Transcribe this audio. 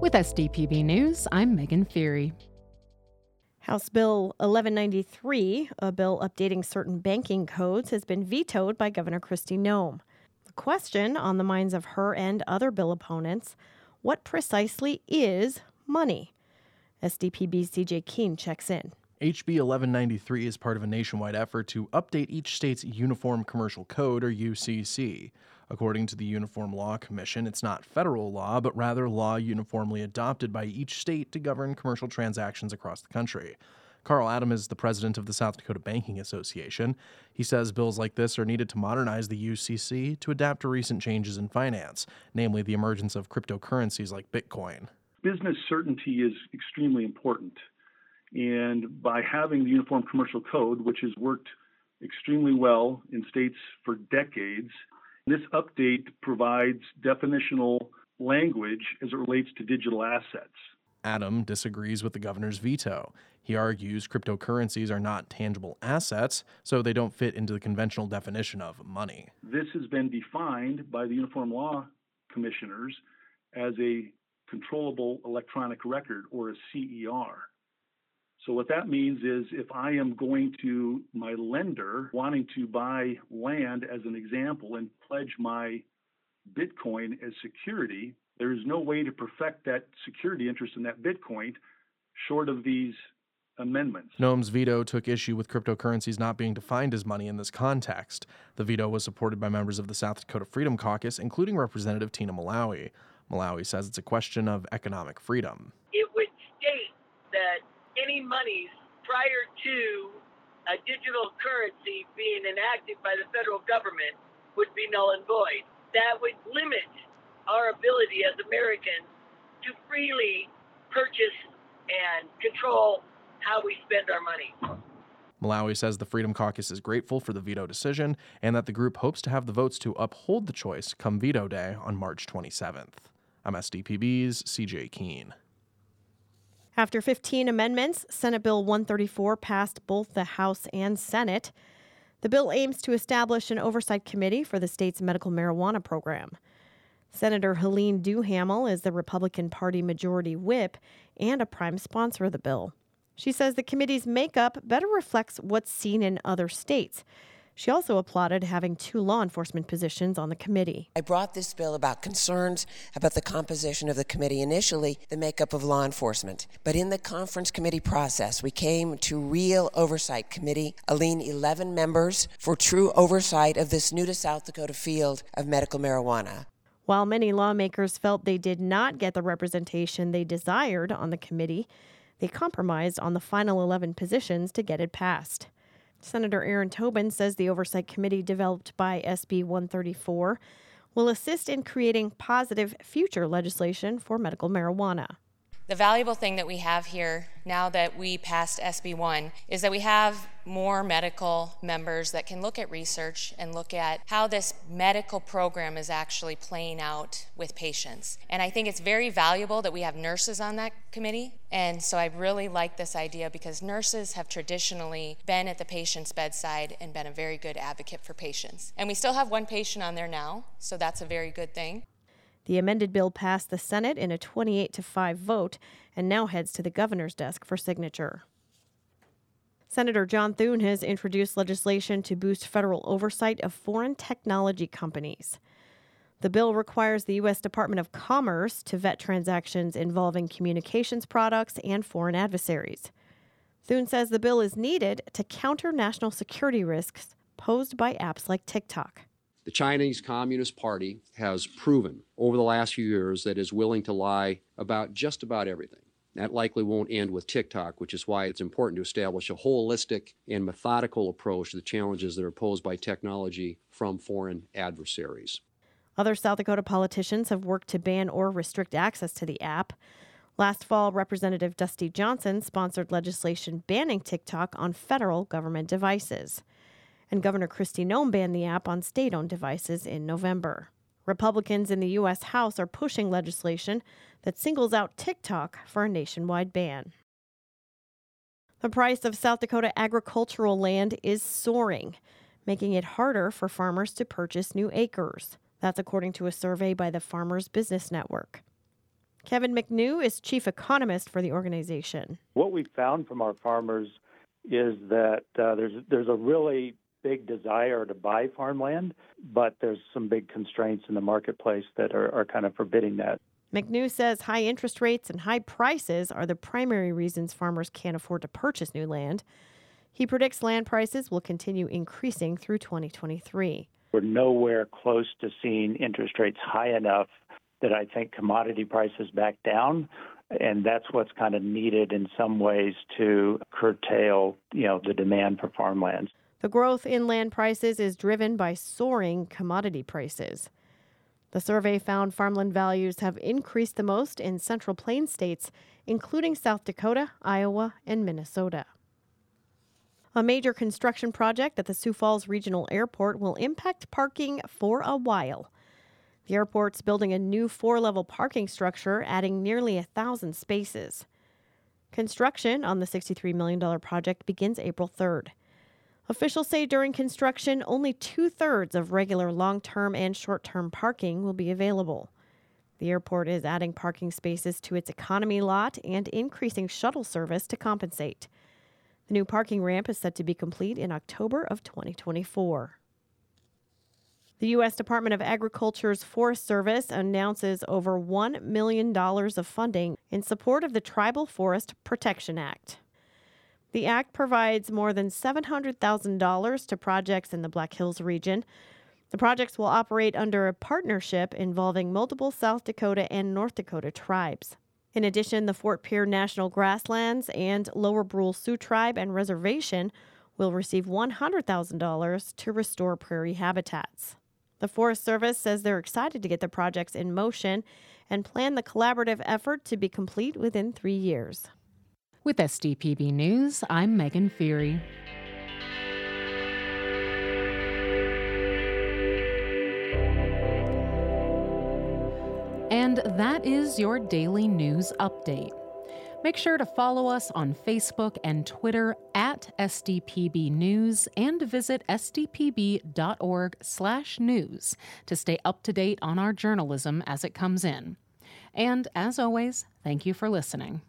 With SDPB News, I'm Megan Feary. House Bill 1193, a bill updating certain banking codes, has been vetoed by Governor Kristi Noem. The question on the minds of her and other bill opponents what precisely is money? SDPB's CJ Keene checks in. HB 1193 is part of a nationwide effort to update each state's Uniform Commercial Code, or UCC. According to the Uniform Law Commission, it's not federal law, but rather law uniformly adopted by each state to govern commercial transactions across the country. Carl Adam is the president of the South Dakota Banking Association. He says bills like this are needed to modernize the UCC to adapt to recent changes in finance, namely the emergence of cryptocurrencies like Bitcoin. Business certainty is extremely important. And by having the Uniform Commercial Code, which has worked extremely well in states for decades, this update provides definitional language as it relates to digital assets. Adam disagrees with the governor's veto. He argues cryptocurrencies are not tangible assets, so they don't fit into the conventional definition of money. This has been defined by the Uniform Law Commissioners as a controllable electronic record or a CER. So what that means is if I am going to my lender wanting to buy land as an example and pledge my Bitcoin as security, there is no way to perfect that security interest in that Bitcoin short of these amendments. Noem's veto took issue with cryptocurrencies not being defined as money in this context. The veto was supported by members of the South Dakota Freedom Caucus, including Representative Tina Mulally. Mulally says it's a question of economic freedom. It would state that any monies prior to a digital currency being enacted by the federal government would be null and void. That would limit our ability as Americans to freely purchase and control how we spend our money. Mulally says the Freedom Caucus is grateful for the veto decision and that the group hopes to have the votes to uphold the choice come veto day on March 27th. I'm SDPB's CJ Keene. After 15 amendments, Senate Bill 134 passed both the House and Senate. The bill aims to establish an oversight committee for the state's medical marijuana program. Senator Helene Duhamel is the Republican Party Majority Whip and a prime sponsor of the bill. She says the committee's makeup better reflects what's seen in other states. She also applauded having two law enforcement positions on the committee. I brought this bill about concerns about the composition of the committee, initially the makeup of law enforcement. But in the conference committee process, we came to real oversight committee, a lean 11 members for true oversight of this new to South Dakota field of medical marijuana. While many lawmakers felt they did not get the representation they desired on the committee, they compromised on the final 11 positions to get it passed. Senator Erin Tobin says the Oversight Committee developed by SB 134 will assist in creating positive future legislation for medical marijuana. The valuable thing that we have here now that we passed SB1 is that we have more medical members that can look at research and look at how this medical program is actually playing out with patients. And I think it's very valuable that we have nurses on that committee. And so I really like this idea because nurses have traditionally been at the patient's bedside and been a very good advocate for patients. And we still have one patient on there now, so that's a very good thing. The amended bill passed the Senate in a 28 to 5 vote and now heads to the governor's desk for signature. Senator John Thune has introduced legislation to boost federal oversight of foreign technology companies. The bill requires the U.S. Department of Commerce to vet transactions involving communications products and foreign adversaries. Thune says the bill is needed to counter national security risks posed by apps like TikTok. The Chinese Communist Party has proven over the last few years that it is willing to lie about just about everything. That likely won't end with TikTok, which is why it's important to establish a holistic and methodical approach to the challenges that are posed by technology from foreign adversaries. Other South Dakota politicians have worked to ban or restrict access to the app. Last fall, Representative Dusty Johnson sponsored legislation banning TikTok on federal government devices and Governor Kristi Noem banned the app on state owned devices in November. Republicans in the U.S. House are pushing legislation that singles out TikTok for a nationwide ban. The price of South Dakota agricultural land is soaring. making it harder for farmers to purchase new acres. That's according to a survey by the Farmers Business Network. Kevin McNew is chief economist for the organization. What we've found from our farmers is that uh, there's there's a really big desire to buy farmland, but there's some big constraints in the marketplace that are, are kind of forbidding that. McNew says high interest rates and high prices are the primary reasons farmers can't afford to purchase new land. He predicts land prices will continue increasing through 2023. We're nowhere close to seeing interest rates high enough that I think commodity prices back down. And that's what's kind of needed in some ways to curtail, you know, the demand for farmlands. The growth in land prices is driven by soaring commodity prices. The survey found farmland values have increased the most in Central Plains states, including South Dakota, Iowa, and Minnesota. A major construction project at the Sioux Falls Regional Airport will impact parking for a while. The airport's building a new four level parking structure, adding nearly a thousand spaces. Construction on the $63 million project begins April 3rd. Officials say during construction, only two thirds of regular long term and short term parking will be available. The airport is adding parking spaces to its economy lot and increasing shuttle service to compensate. The new parking ramp is set to be complete in October of 2024. The U.S. Department of Agriculture's Forest Service announces over $1 million of funding in support of the Tribal Forest Protection Act. The act provides more than $700,000 to projects in the Black Hills region. The projects will operate under a partnership involving multiple South Dakota and North Dakota tribes. In addition, the Fort Pierre National Grasslands and Lower Brule Sioux Tribe and Reservation will receive $100,000 to restore prairie habitats. The Forest Service says they're excited to get the projects in motion and plan the collaborative effort to be complete within three years. With SDPB News, I'm Megan Feary. And that is your daily news update. Make sure to follow us on Facebook and Twitter at SDPB News and visit sdpb.org/news to stay up to date on our journalism as it comes in. And as always, thank you for listening.